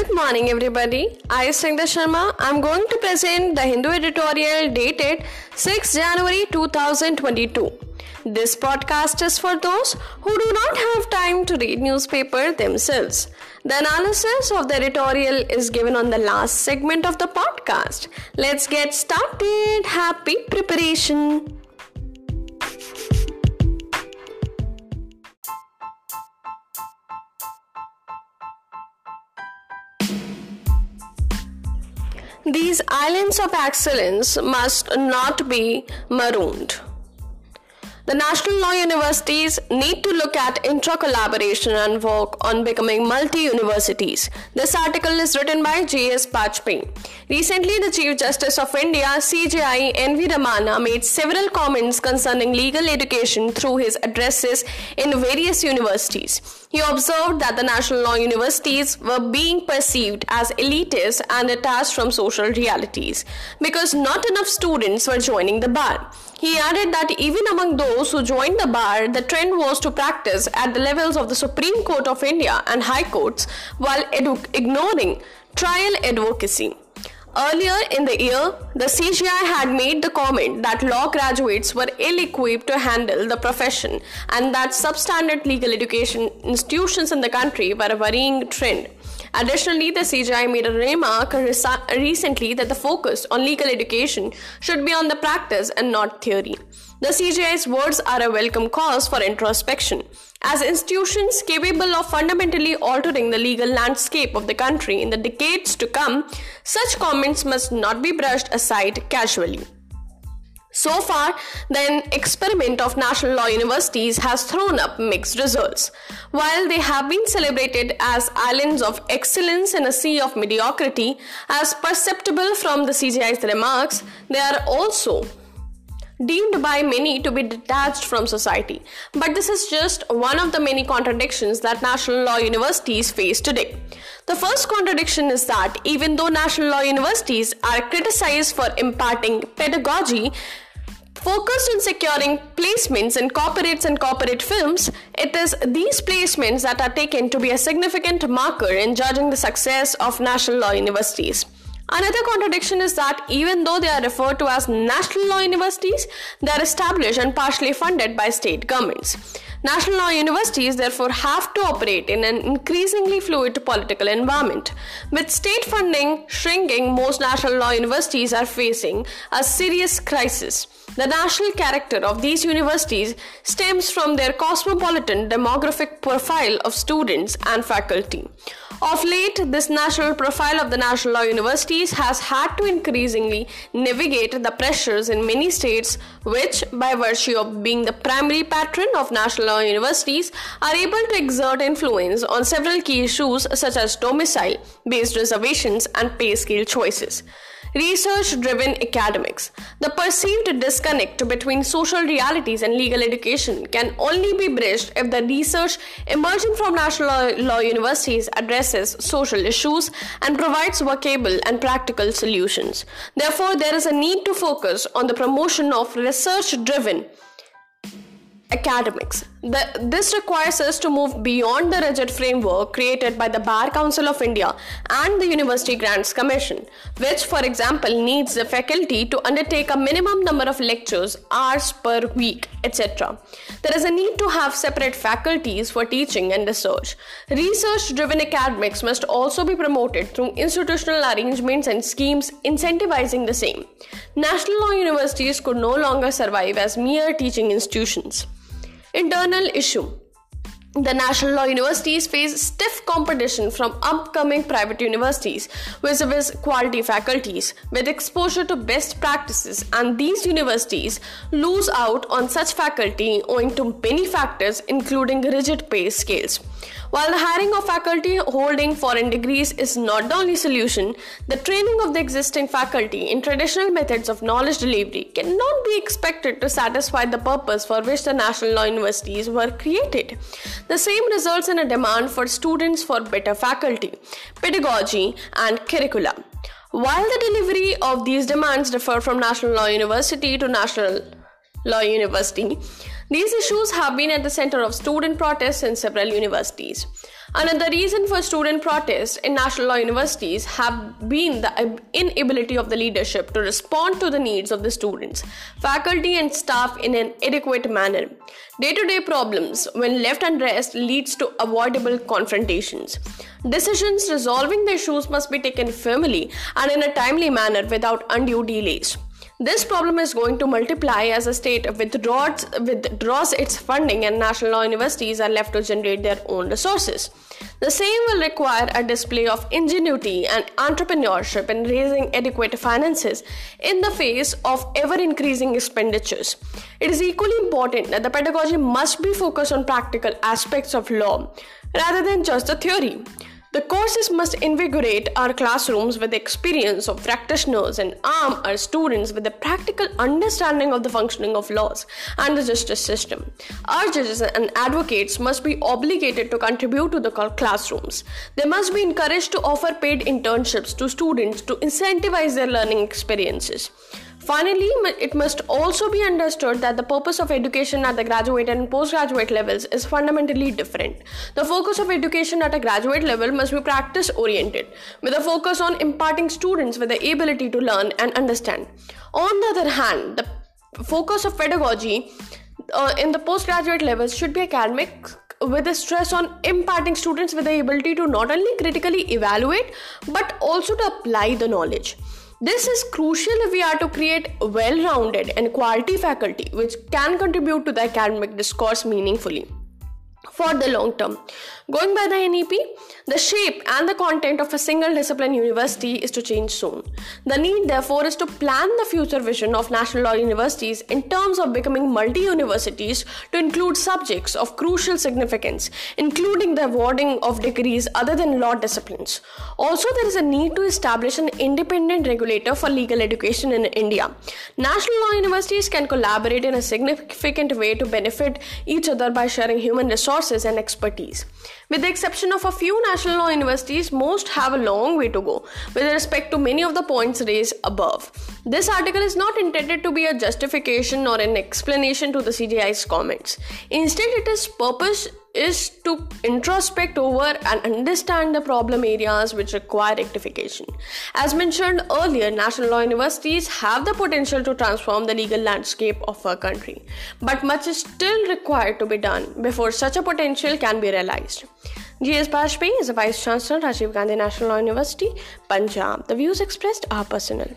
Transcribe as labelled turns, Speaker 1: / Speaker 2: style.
Speaker 1: Good morning, everybody. I, Singha Sharma, I'm going to present the Hindu editorial dated 6 January 2022. This podcast is for those who do not have time to read newspaper themselves. The analysis of the editorial is given on the last segment of the podcast. Let's get started. Happy preparation. These islands of excellence must not be marooned. The national law universities need to look at intra collaboration and work on becoming multi universities. This article is written by G.S. Bajpai. Recently, the Chief Justice of India, CJI N.V. Ramana, made several comments concerning legal education through his addresses in various universities. He observed that the national law universities were being perceived as elitist and detached from social realities because not enough students were joining the bar. He added that even among those who joined the bar, the trend was to practice at the levels of the Supreme Court of India and High Courts while edu- ignoring trial advocacy. Earlier in the year, the CJI had made the comment that law graduates were ill equipped to handle the profession and that substandard legal education institutions in the country were a worrying trend. Additionally, the CJI made a remark recently that the focus on legal education should be on the practice and not theory. The CJI's words are a welcome cause for introspection. As institutions capable of fundamentally altering the legal landscape of the country in the decades to come, such comments must not be brushed aside casually. So far, the experiment of national law universities has thrown up mixed results. While they have been celebrated as islands of excellence in a sea of mediocrity, as perceptible from the CJI's remarks, they are also deemed by many to be detached from society. But this is just one of the many contradictions that national law universities face today. The first contradiction is that even though national law universities are criticized for imparting pedagogy, Focused on securing placements in corporates and corporate films, it is these placements that are taken to be a significant marker in judging the success of national law universities. Another contradiction is that even though they are referred to as national law universities, they are established and partially funded by state governments. National law universities therefore have to operate in an increasingly fluid political environment. With state funding shrinking, most national law universities are facing a serious crisis. The national character of these universities stems from their cosmopolitan demographic profile of students and faculty. Of late, this national profile of the national law universities has had to increasingly navigate the pressures in many states, which, by virtue of being the primary patron of national law universities, are able to exert influence on several key issues such as domicile based reservations and pay scale choices. Research driven academics. The perceived disconnect between social realities and legal education can only be bridged if the research emerging from national law universities addresses social issues and provides workable and practical solutions. Therefore, there is a need to focus on the promotion of research driven academics. The, this requires us to move beyond the rigid framework created by the Bar Council of India and the University Grants Commission, which, for example, needs the faculty to undertake a minimum number of lectures, hours per week, etc. There is a need to have separate faculties for teaching and research. Research driven academics must also be promoted through institutional arrangements and schemes incentivizing the same. National law universities could no longer survive as mere teaching institutions. Internal issue. The national law universities face stiff competition from upcoming private universities vis-a-vis quality faculties with exposure to best practices and these universities lose out on such faculty owing to many factors including rigid pay scales while the hiring of faculty holding foreign degrees is not the only solution, the training of the existing faculty in traditional methods of knowledge delivery cannot be expected to satisfy the purpose for which the national law universities were created. The same results in a demand for students for better faculty, pedagogy, and curricula. While the delivery of these demands differ from national law university to national law university, These issues have been at the center of student protests in several universities. Another reason for student protests in national law universities have been the inability of the leadership to respond to the needs of the students, faculty, and staff in an adequate manner. Day to day problems, when left unrest, leads to avoidable confrontations. Decisions resolving the issues must be taken firmly and in a timely manner without undue delays. This problem is going to multiply as a state withdraws, withdraws its funding and national law universities are left to generate their own resources. The same will require a display of ingenuity and entrepreneurship in raising adequate finances in the face of ever increasing expenditures. It is equally important that the pedagogy must be focused on practical aspects of law rather than just the theory. The courses must invigorate our classrooms with the experience of practitioners and arm our students with a practical understanding of the functioning of laws and the justice system. Our judges and advocates must be obligated to contribute to the classrooms. They must be encouraged to offer paid internships to students to incentivize their learning experiences. Finally, it must also be understood that the purpose of education at the graduate and postgraduate levels is fundamentally different. The focus of education at a graduate level must be practice oriented, with a focus on imparting students with the ability to learn and understand. On the other hand, the focus of pedagogy uh, in the postgraduate levels should be academic with a stress on imparting students with the ability to not only critically evaluate but also to apply the knowledge. This is crucial if we are to create well rounded and quality faculty which can contribute to the academic discourse meaningfully for the long term. Going by the NEP, the shape and the content of a single discipline university is to change soon. The need, therefore, is to plan the future vision of national law universities in terms of becoming multi universities to include subjects of crucial significance, including the awarding of degrees other than law disciplines. Also, there is a need to establish an independent regulator for legal education in India. National law universities can collaborate in a significant way to benefit each other by sharing human resources and expertise. With the exception of a few national law universities, most have a long way to go with respect to many of the points raised above. This article is not intended to be a justification or an explanation to the CJI's comments. Instead, its purpose is to introspect over and understand the problem areas which require rectification. As mentioned earlier, national law universities have the potential to transform the legal landscape of our country, but much is still required to be done before such a potential can be realized. G.S. Bajpai is a Vice Chancellor, Rajiv Gandhi National Law University, Punjab. The views expressed are personal.